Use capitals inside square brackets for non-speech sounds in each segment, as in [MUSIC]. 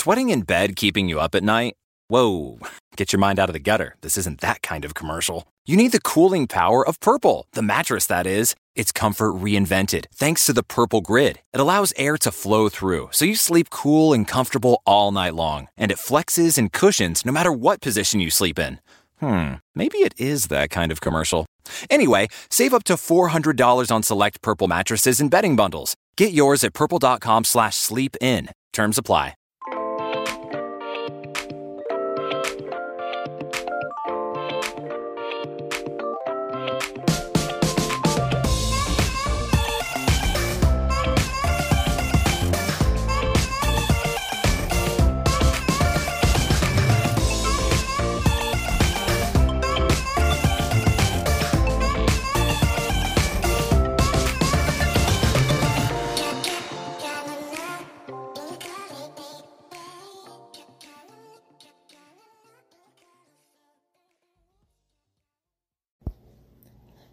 Sweating in bed keeping you up at night? Whoa, get your mind out of the gutter. This isn't that kind of commercial. You need the cooling power of Purple, the mattress that is. It's comfort reinvented thanks to the Purple Grid. It allows air to flow through, so you sleep cool and comfortable all night long. And it flexes and cushions no matter what position you sleep in. Hmm, maybe it is that kind of commercial. Anyway, save up to $400 on select Purple mattresses and bedding bundles. Get yours at purple.com slash sleep in. Terms apply.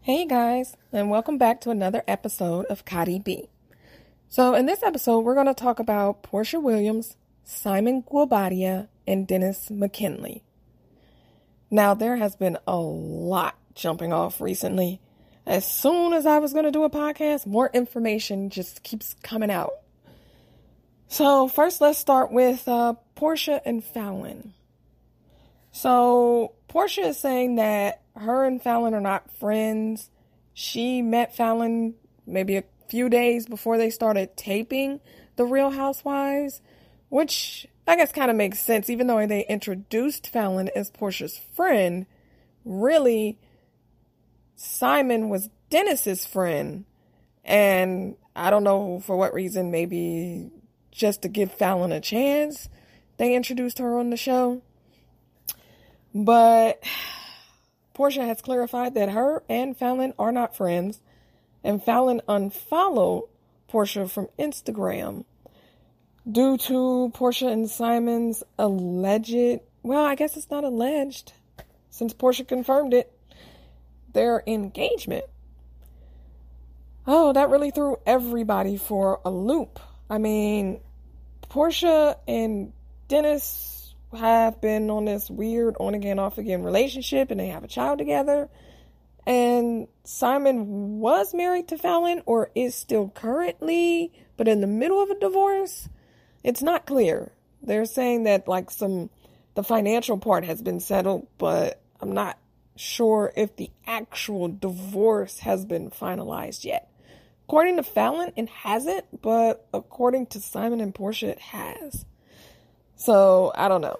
Hey guys, and welcome back to another episode of Cardi B. So, in this episode, we're going to talk about Porsha Williams, Simon Guobadia, and Dennis McKinley. Now, there has been a lot jumping off recently. As soon as I was going to do a podcast, more information just keeps coming out. So, first, let's start with uh, Porsha and Falynn. So, Porsha is saying that her and Falynn are not friends. She met Falynn maybe a few days before they started taping The Real Housewives, which I guess kind of makes sense, even though they introduced Falynn as Porsha's friend. Really, Simon was Dennis's friend. And I don't know for what reason, maybe just to give Falynn a chance, they introduced her on the show. But Porsha has clarified that her and Falynn are not friends, and Falynn unfollowed Porsha from Instagram due to Porsha and Simon's alleged, well, I guess it's not alleged, since Porsha confirmed it, their engagement. Oh, that really threw everybody for a loop. I mean, Porsha and Dennis have been on this weird on again, off again relationship and they have a child together. And Simon was married to Falynn or is still currently, but in the middle of a divorce. It's not clear. They're saying that like some, the financial part has been settled, but I'm not sure if the actual divorce has been finalized yet. According to Falynn, it hasn't, but according to Simon and Porsha, it has. So I don't know.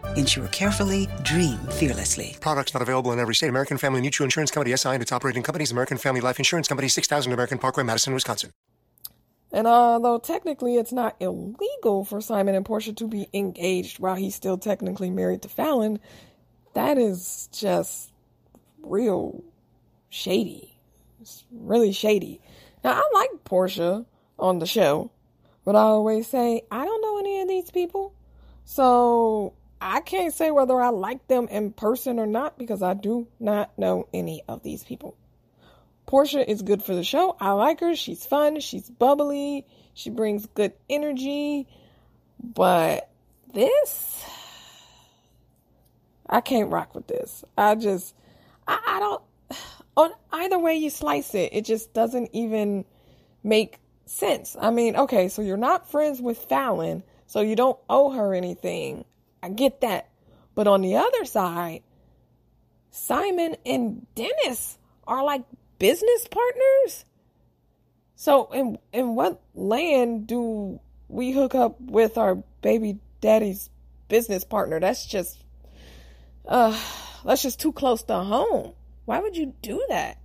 Insure carefully, dream fearlessly. Products not available in every state. American Family Mutual Insurance Company, SI, and its operating companies, American Family Life Insurance Company, 6000 American Parkway, Madison, Wisconsin. And uh, although technically it's not illegal for Simon and Porsha to be engaged while he's still technically married to Falynn, that is just real shady. It's really shady. Now, I like Porsha on the show. But I always say, I don't know any of these people. So I can't say whether I like them in person or not because I do not know any of these people. Porsha is good for the show. I like her. She's fun. She's bubbly. She brings good energy. But this, I can't rock with this. I just, I, I don't, on either way you slice it, it just doesn't even make sense. I mean, okay, so you're not friends with Falynn, so you don't owe her anything. I get that. But on the other side, Simon and Dennis are like business partners. So in in what land do we hook up with our baby daddy's business partner? That's just uh that's just too close to home. Why would you do that?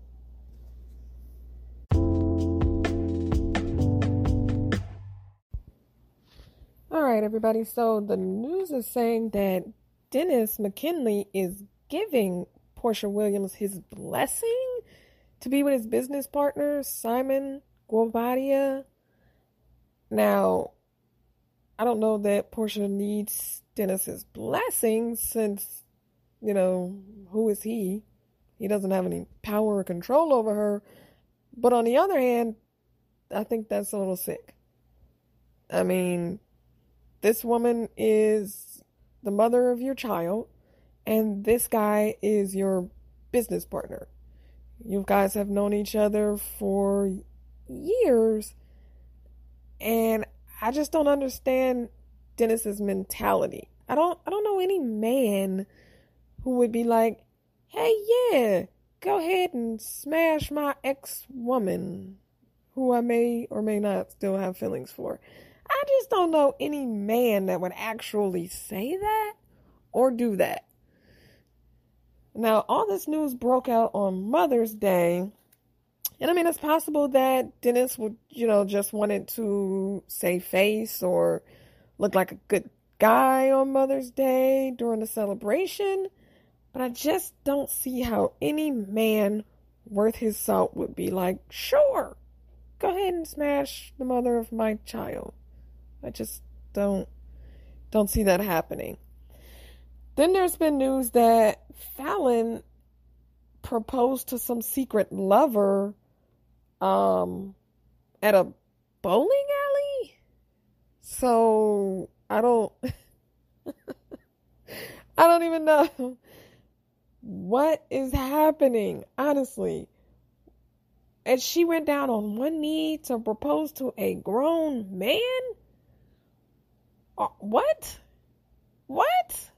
Right, everybody. So the news is saying that Dennis McKinley is giving Porsha Williams his blessing to be with his business partner, Simon Guobadia. Now, I don't know that Porsha needs Dennis's blessing since, you know, who is he? He doesn't have any power or control over her. But on the other hand, I think that's a little sick. I mean, this woman is the mother of your child, and this guy is your business partner. You guys have known each other for years, and I just don't understand Dennis's mentality. I don't I don't know any man who would be like, "Hey, yeah, go ahead and smash my ex-woman who I may or may not still have feelings for." I just don't know any man that would actually say that or do that. Now, all this news broke out on Mother's Day. And I mean, it's possible that Dennis would, you know, just wanted to save face or look like a good guy on Mother's Day during the celebration. But I just don't see how any man worth his salt would be like, sure, go ahead and smash the mother of my child. I just don't don't see that happening. Then there's been news that Falynn proposed to some secret lover um at a bowling alley. So I don't [LAUGHS] I don't even know what is happening, honestly. And she went down on one knee to propose to a grown man? Uh, what? What?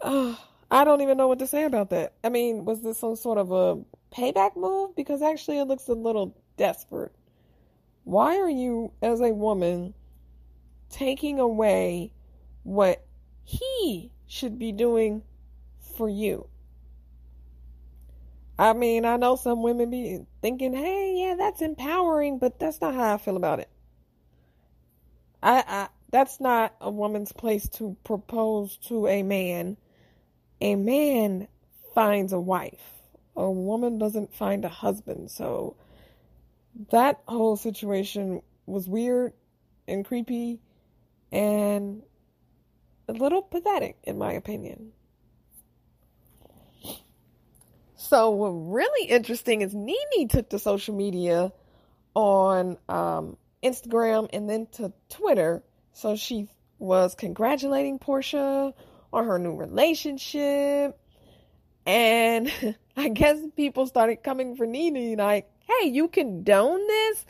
Uh, I don't even know what to say about that. I mean, was this some sort of a payback move? Because actually, it looks a little desperate. Why are you, as a woman, taking away what he should be doing for you? I mean, I know some women be thinking, hey, yeah, that's empowering, but that's not how I feel about it. I, I that's not a woman's place to propose to a man. A man finds a wife. A woman doesn't find a husband. So that whole situation was weird and creepy and a little pathetic in my opinion. So what really interesting is Nene took to social media on um, Instagram and then to Twitter. So she was congratulating Porsha on her new relationship. And [LAUGHS] I guess people started coming for Nene like, hey, you condone this?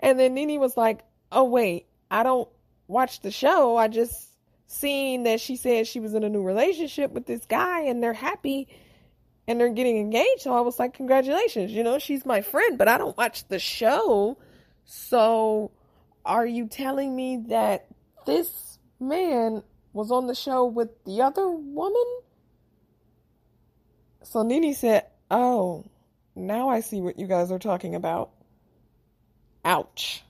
And then Nene was like, oh, wait, I don't watch the show. I just seen that she said she was in a new relationship with this guy and they're happy and they're getting engaged. So I was like, congratulations. You know, she's my friend, but I don't watch the show. So, are you telling me that this man was on the show with the other woman? So Nene said, Oh, now I see what you guys are talking about. Ouch.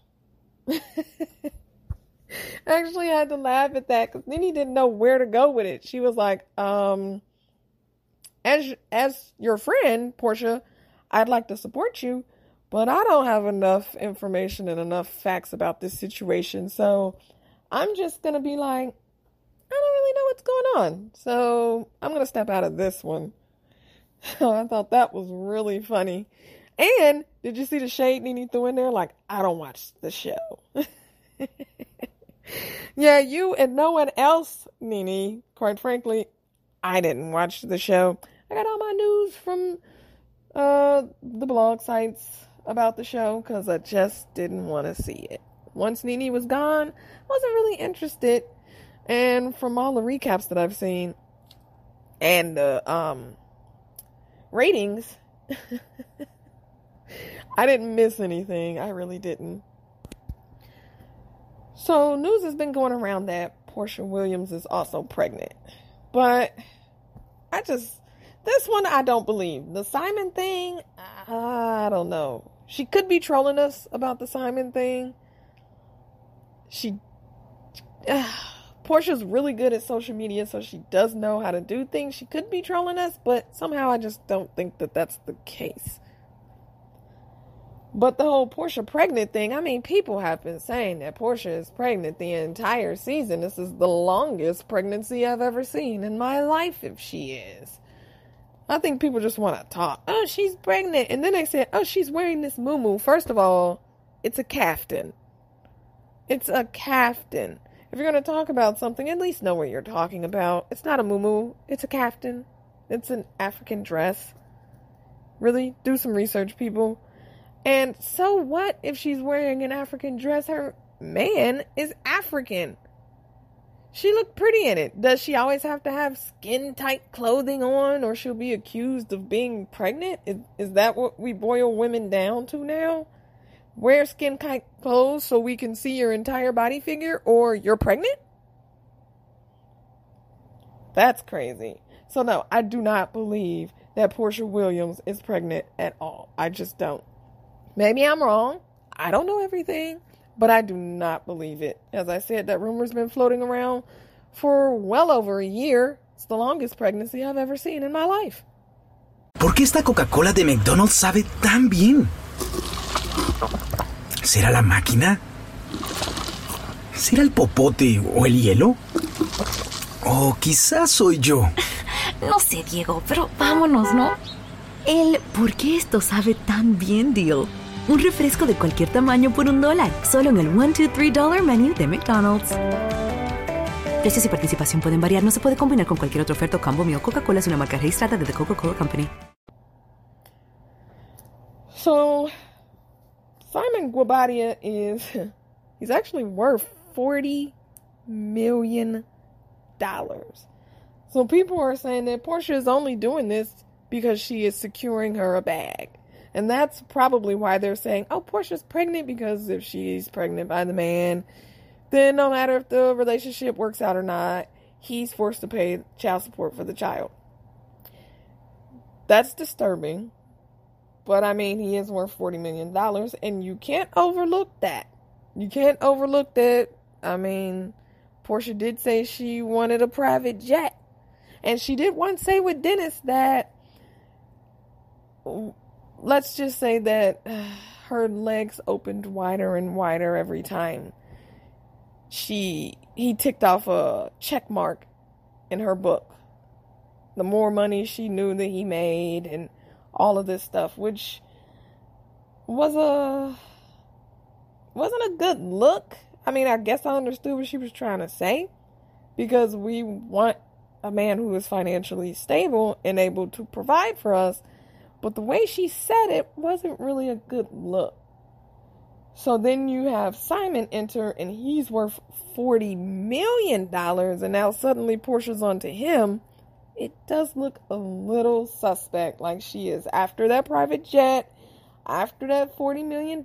[LAUGHS] Actually, I had to laugh at that because Nene didn't know where to go with it. She was like, um, as as your friend, Porsha, I'd like to support you, but I don't have enough information and enough facts about this situation. So I'm just going to be like, I don't really know what's going on. So I'm going to step out of this one. So [LAUGHS] I thought that was really funny. And did you see the shade Nene threw in there? Like, I don't watch the show. [LAUGHS] yeah, you and no one else, Nene. Quite frankly, I didn't watch the show. I got all my news from uh, the blog sites about the show because I just didn't want to see it. Once Nene was gone, I wasn't really interested. And from all the recaps that I've seen and the um, ratings, [LAUGHS] I didn't miss anything. I really didn't. So, news has been going around that Porsha Williams is also pregnant. But I just, this one I don't believe. The Simon thing, I don't know. She could be trolling us about the Simon thing. She, uh, Porsha's really good at social media, so she does know how to do things. She could be trolling us, but somehow I just don't think that that's the case. But the whole Porsha pregnant thing, I mean, people have been saying that Porsha is pregnant the entire season. This is the longest pregnancy I've ever seen in my life, if she is. I think people just want to talk. Oh, she's pregnant. And then they said, oh, she's wearing this moo First of all, it's a caftan. It's a caftan. If you're going to talk about something, at least know what you're talking about. It's not a muumuu, it's a caftan. It's an African dress. Really? Do some research, people. And so what if she's wearing an African dress? Her man is African. She looked pretty in it. Does she always have to have skin tight clothing on or she'll be accused of being pregnant? Is, is that what we boil women down to now? wear skin tight clothes so we can see your entire body figure or you're pregnant? That's crazy. So, no, I do not believe that Porsha Williams is pregnant at all. I just don't. Maybe I'm wrong. I don't know everything, but I do not believe it. As I said, that rumor's been floating around for well over a year. It's the longest pregnancy I've ever seen in my life. ¿Por qué esta Coca-Cola de McDonald's sabe tan bien? ¿Será la máquina? ¿Será el popote o el hielo? O quizás soy yo. [LAUGHS] No sé, Diego, pero vámonos, ¿no? El ¿por qué esto sabe tan bien, deal? Un refresco de cualquier tamaño por un dólar, solo en el 1, 2, 3 dollar menu de McDonald's. Precios y participación pueden variar, no se puede combinar con cualquier otra oferta combo mío. Coca-Cola es una marca registrada de The Coca-Cola Company. So, Simon Guobadia is he's actually worth forty million dollars. So people are saying that Porsha is only doing this because she is securing her a bag. And that's probably why they're saying, oh, Porsha's pregnant because if she's pregnant by the man, then no matter if the relationship works out or not, he's forced to pay child support for the child. That's disturbing but I mean, he is worth $40 million, and you can't overlook that. You can't overlook that. I mean, Porsha did say she wanted a private jet. And she did once say with Dennis that, let's just say that [SIGHS] her legs opened wider and wider every time she he ticked off a check mark in her book. The more money she knew that he made and all of this stuff, which was a wasn't a good look. I mean, I guess I understood what she was trying to say because we want a man who is financially stable and able to provide for us. But the way she said it wasn't really a good look. So then you have Simon enter and he's worth $40 million. And now suddenly Porsha's onto him it does look a little suspect. Like she is after that private jet, after that $40 million.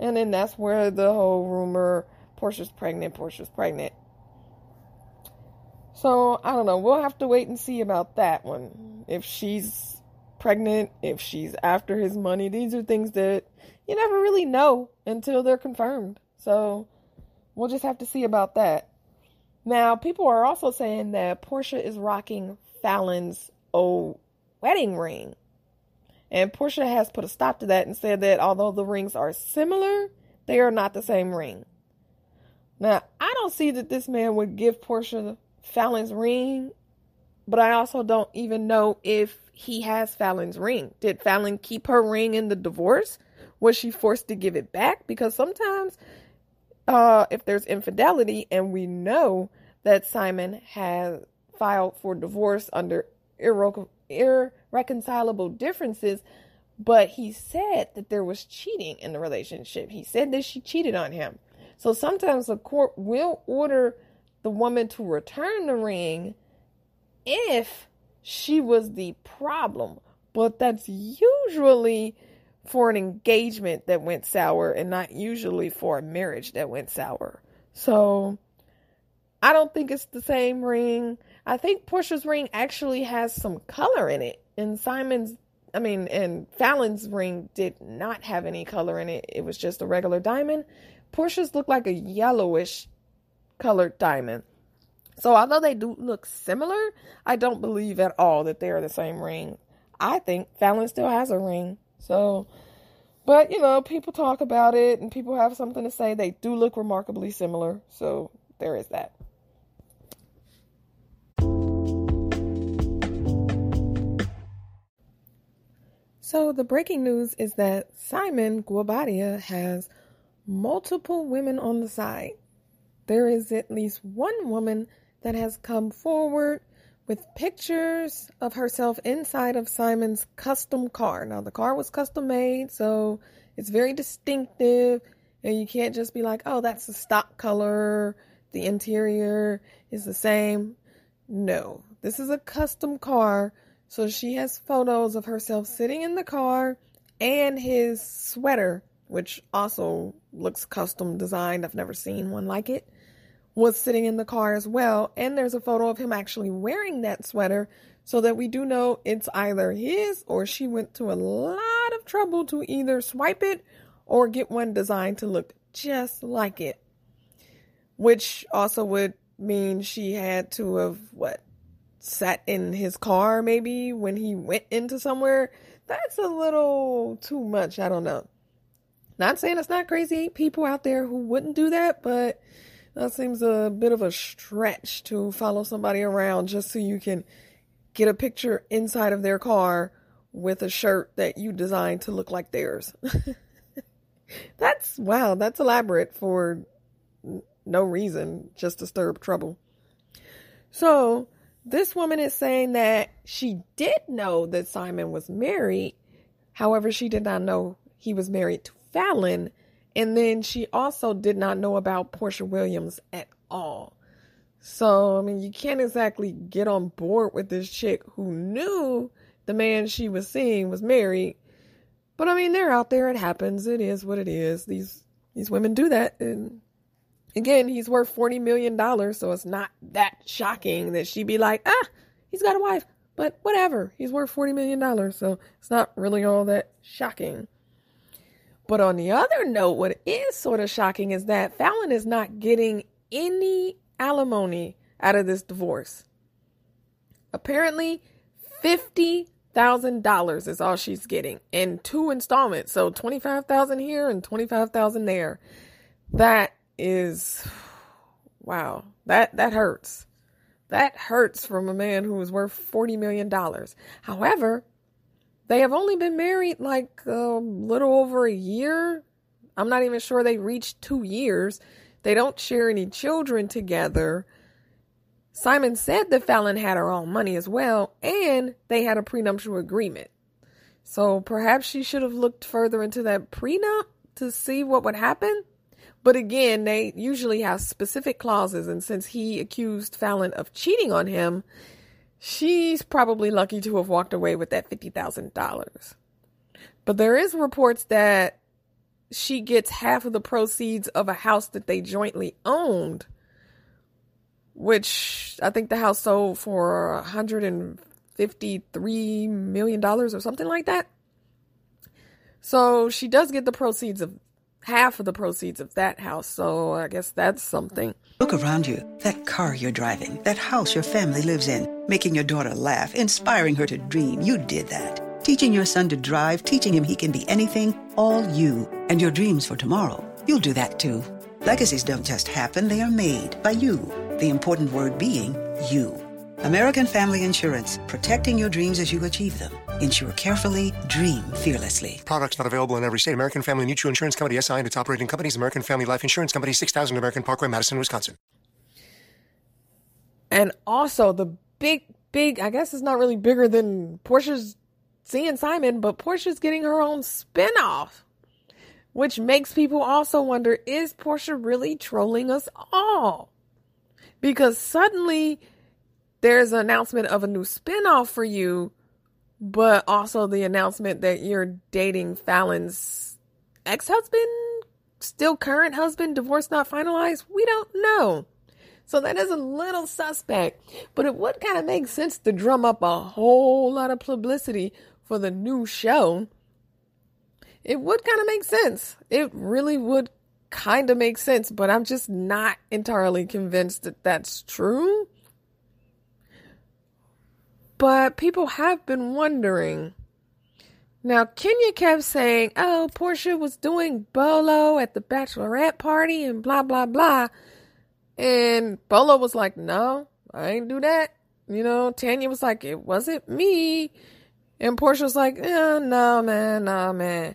And then that's where the whole rumor Porsha's pregnant, Porsha's pregnant. So I don't know. We'll have to wait and see about that one. If she's pregnant, if she's after his money, these are things that you never really know until they're confirmed. So we'll just have to see about that. Now, people are also saying that Porsha is rocking Falynn's old wedding ring. And Porsha has put a stop to that and said that although the rings are similar, they are not the same ring. Now, I don't see that this man would give Porsha Falynn's ring, but I also don't even know if he has Falynn's ring. Did Falynn keep her ring in the divorce? Was she forced to give it back? Because sometimes uh, if there's infidelity, and we know that Simon has filed for divorce under irre- irreconcilable differences, but he said that there was cheating in the relationship. He said that she cheated on him. So sometimes the court will order the woman to return the ring if she was the problem. But that's usually for an engagement that went sour and not usually for a marriage that went sour. So I don't think it's the same ring. I think Porsha's ring actually has some color in it. And Simon's, I mean, and Falynn's ring did not have any color in it. It was just a regular diamond. Porsha's looked like a yellowish colored diamond. So although they do look similar, I don't believe at all that they are the same ring. I think Falynn still has a ring. So, but you know, people talk about it and people have something to say. They do look remarkably similar. So there is that. So the breaking news is that Simon Guobadia has multiple women on the side. There is at least one woman that has come forward with pictures of herself inside of Simon's custom car. Now, the car was custom made, so it's very distinctive, and you can't just be like, oh, that's the stock color, the interior is the same. No, this is a custom car, so she has photos of herself sitting in the car and his sweater, which also looks custom designed. I've never seen one like it was sitting in the car as well. And there's a photo of him actually wearing that sweater so that we do know it's either his or she went to a lot of trouble to either swipe it or get one designed to look just like it. Which also would mean she had to have, what, sat in his car maybe when he went into somewhere. That's a little too much. I don't know. Not saying it's not crazy people out there who wouldn't do that, but that seems a bit of a stretch to follow somebody around just so you can get a picture inside of their car with a shirt that you designed to look like theirs. [LAUGHS] that's wow, that's elaborate for no reason, just up trouble. So, this woman is saying that she did know that Simon was married. However, she did not know he was married to Falynn and then she also did not know about Porsha Williams at all. So, I mean, you can't exactly get on board with this chick who knew the man she was seeing was married. But I mean, they're out there. It happens. It is what it is. These these women do that. And again, he's worth forty million dollars, so it's not that shocking that she'd be like, ah, he's got a wife. But whatever, he's worth forty million dollars, so it's not really all that shocking. But on the other note, what is sort of shocking is that Falynn is not getting any alimony out of this divorce. Apparently, $50,000 is all she's getting in two installments. So 25,000 here and 25,000 there. That is wow. That that hurts. That hurts from a man who is worth 40 million dollars. However, they have only been married like a little over a year. I'm not even sure they reached two years. They don't share any children together. Simon said that Falynn had her own money as well, and they had a prenuptial agreement. So perhaps she should have looked further into that prenup to see what would happen. But again, they usually have specific clauses, and since he accused Falynn of cheating on him, she's probably lucky to have walked away with that $50,000. But there is reports that she gets half of the proceeds of a house that they jointly owned, which I think the house sold for $153 million or something like that. So she does get the proceeds of half of the proceeds of that house. So I guess that's something. Look around you. That car you're driving, that house your family lives in, making your daughter laugh, inspiring her to dream. You did that. Teaching your son to drive, teaching him he can be anything, all you. And your dreams for tomorrow. You'll do that too. Legacies don't just happen, they are made by you. The important word being you. American Family Insurance, protecting your dreams as you achieve them. Insure carefully, dream fearlessly. Products not available in every state. American Family Mutual Insurance Company SI and its operating companies, American Family Life Insurance Company, 6000 American Parkway, Madison, Wisconsin. And also the big, big, I guess it's not really bigger than Porsha's seeing Simon, but Porsha's getting her own spinoff. Which makes people also wonder is Porsha really trolling us all? Because suddenly there's an announcement of a new spinoff for you, but also the announcement that you're dating Falynn's ex husband, still current husband, divorce not finalized. We don't know. So that is a little suspect, but it would kind of make sense to drum up a whole lot of publicity for the new show. It would kind of make sense. It really would kind of make sense, but I'm just not entirely convinced that that's true. But people have been wondering. Now, Kenya kept saying, oh, Porsha was doing Bolo at the bachelorette party and blah, blah, blah. And Bolo was like, no, I ain't do that. You know, Tanya was like, it wasn't me. And Porsha was like, eh, no, man, no, man.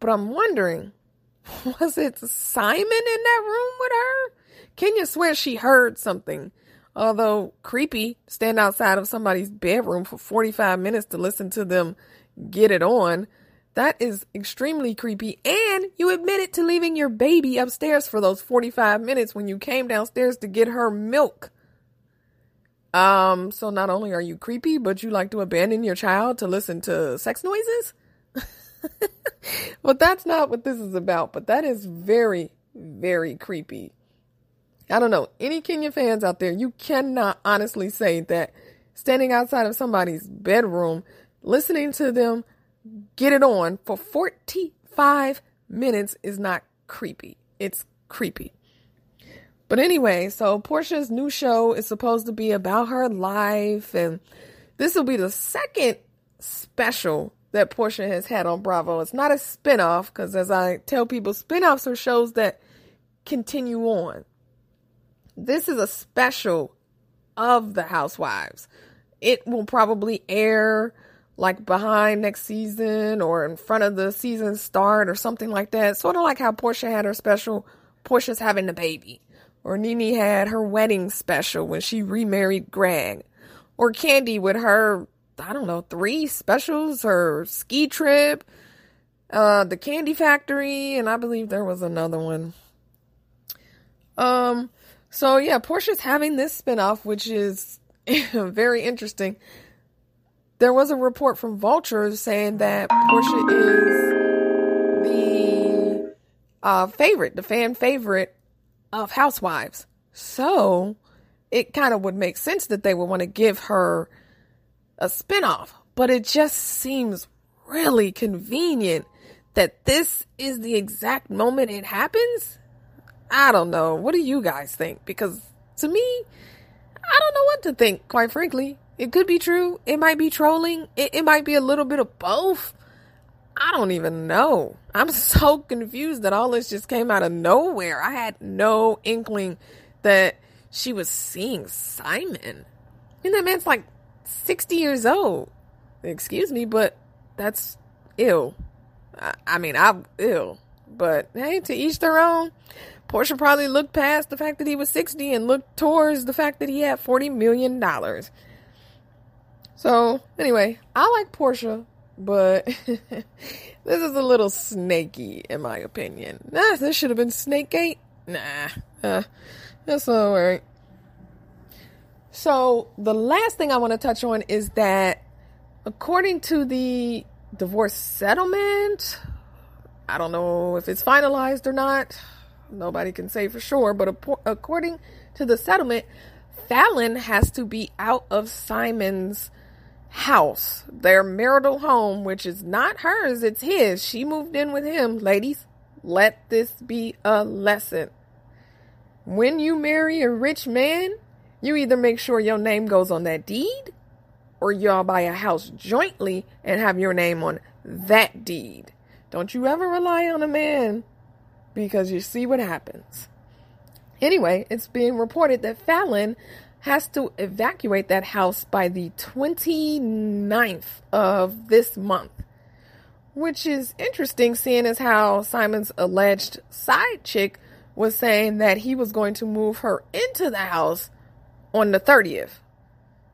But I'm wondering, [LAUGHS] was it Simon in that room with her? Kenya swears she heard something. Although creepy, stand outside of somebody's bedroom for 45 minutes to listen to them get it on. That is extremely creepy. And you admitted to leaving your baby upstairs for those 45 minutes when you came downstairs to get her milk. Um, so not only are you creepy, but you like to abandon your child to listen to sex noises? [LAUGHS] well, that's not what this is about. But that is very, very creepy. I don't know. Any Kenya fans out there, you cannot honestly say that standing outside of somebody's bedroom, listening to them get it on for 45 minutes is not creepy. It's creepy. But anyway, so Porsha's new show is supposed to be about her life, and this will be the second special that Porsha has had on Bravo. It's not a spinoff, because as I tell people, spinoffs are shows that continue on. This is a special of the Housewives. It will probably air like behind next season or in front of the season start or something like that. Sort of like how Porsha had her special, Porsha's having the baby. Or Nene had her wedding special when she remarried Greg. Or Kandi with her, I don't know, three specials, her ski trip, uh, the Kandi Factory, and I believe there was another one. Um, so yeah, Porsha's having this spinoff, which is [LAUGHS] very interesting. There was a report from Vulture saying that Porsha is the uh, favorite, the fan favorite of Housewives. So it kind of would make sense that they would want to give her a spinoff. But it just seems really convenient that this is the exact moment it happens. I don't know. What do you guys think? Because to me, I don't know what to think, quite frankly. It could be true. It might be trolling. It, it might be a little bit of both. I don't even know. I'm [LAUGHS] so confused that all this just came out of nowhere. I had no inkling that she was seeing Simon. And that man's like 60 years old. Excuse me, but that's ill. I, I mean, I'm ill. But hey, to each their own. Porsha probably looked past the fact that he was 60 and looked towards the fact that he had $40 million. So, anyway, I like Porsha, but [LAUGHS] this is a little snaky, in my opinion. Nah, this should have been Snakegate. Nah, uh, that's alright. So, the last thing I want to touch on is that according to the divorce settlement, I don't know if it's finalized or not. Nobody can say for sure, but according to the settlement, Falynn has to be out of Simon's house, their marital home, which is not hers, it's his. She moved in with him. Ladies, let this be a lesson. When you marry a rich man, you either make sure your name goes on that deed or y'all buy a house jointly and have your name on that deed. Don't you ever rely on a man because you see what happens. Anyway, it's being reported that Falynn has to evacuate that house by the 29th of this month. Which is interesting, seeing as how Simon's alleged side chick was saying that he was going to move her into the house on the 30th.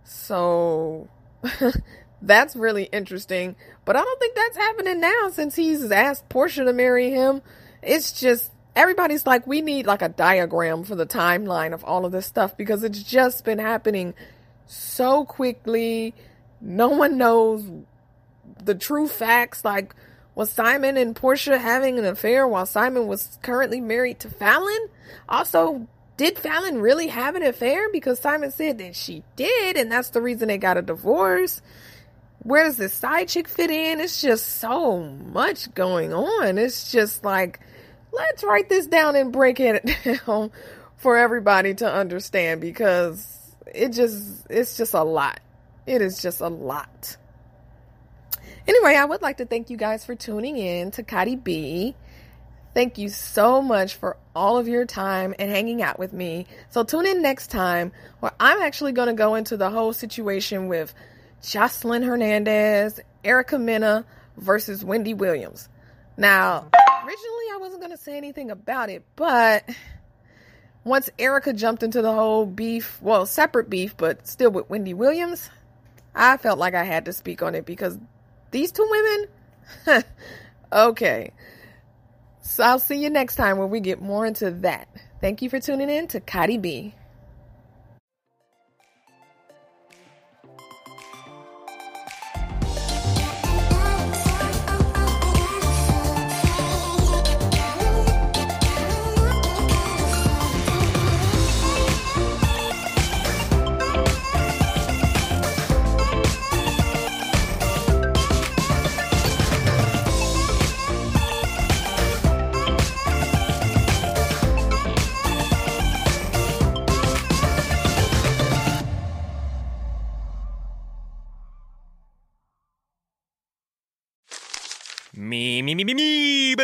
So [LAUGHS] that's really interesting. But I don't think that's happening now since he's asked Porsha to marry him. It's just everybody's like, we need like a diagram for the timeline of all of this stuff because it's just been happening so quickly. No one knows the true facts. Like, was Simon and Porsha having an affair while Simon was currently married to Falynn? Also, did Falynn really have an affair? Because Simon said that she did, and that's the reason they got a divorce. Where does this side chick fit in? It's just so much going on. It's just like let's write this down and break it [LAUGHS] down for everybody to understand because it just it's just a lot. It is just a lot. Anyway, I would like to thank you guys for tuning in to Cardi B. Thank you so much for all of your time and hanging out with me. So tune in next time where I'm actually going to go into the whole situation with Joseline Hernandez, Erica Mena versus Wendy Williams. Now, originally I wasn't going to say anything about it, but once Erica jumped into the whole beef, well, separate beef, but still with Wendy Williams, I felt like I had to speak on it because these two women, [LAUGHS] okay. So I'll see you next time when we get more into that. Thank you for tuning in to Cardi B.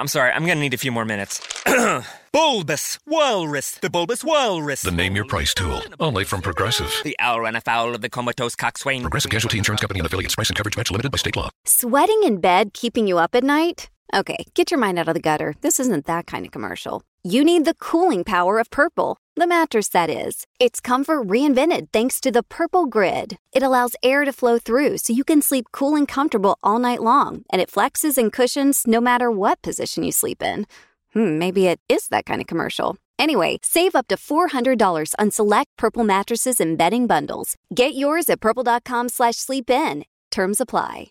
I'm sorry, I'm gonna need a few more minutes. [CLEARS THROAT] bulbous Walrus, the Bulbous Walrus. The name your price tool, only from Progressive. The owl ran afoul of the comatose coxswain. Progressive Casualty Insurance Company and affiliates. Price and coverage match limited by state law. Sweating in bed keeping you up at night? Okay, get your mind out of the gutter. This isn't that kind of commercial. You need the cooling power of Purple, the mattress that is. It's comfort reinvented thanks to the Purple Grid. It allows air to flow through so you can sleep cool and comfortable all night long, and it flexes and cushions no matter what position you sleep in. Hmm, maybe it is that kind of commercial. Anyway, save up to $400 on select Purple mattresses and bedding bundles. Get yours at purple.com slash sleep in. Terms apply.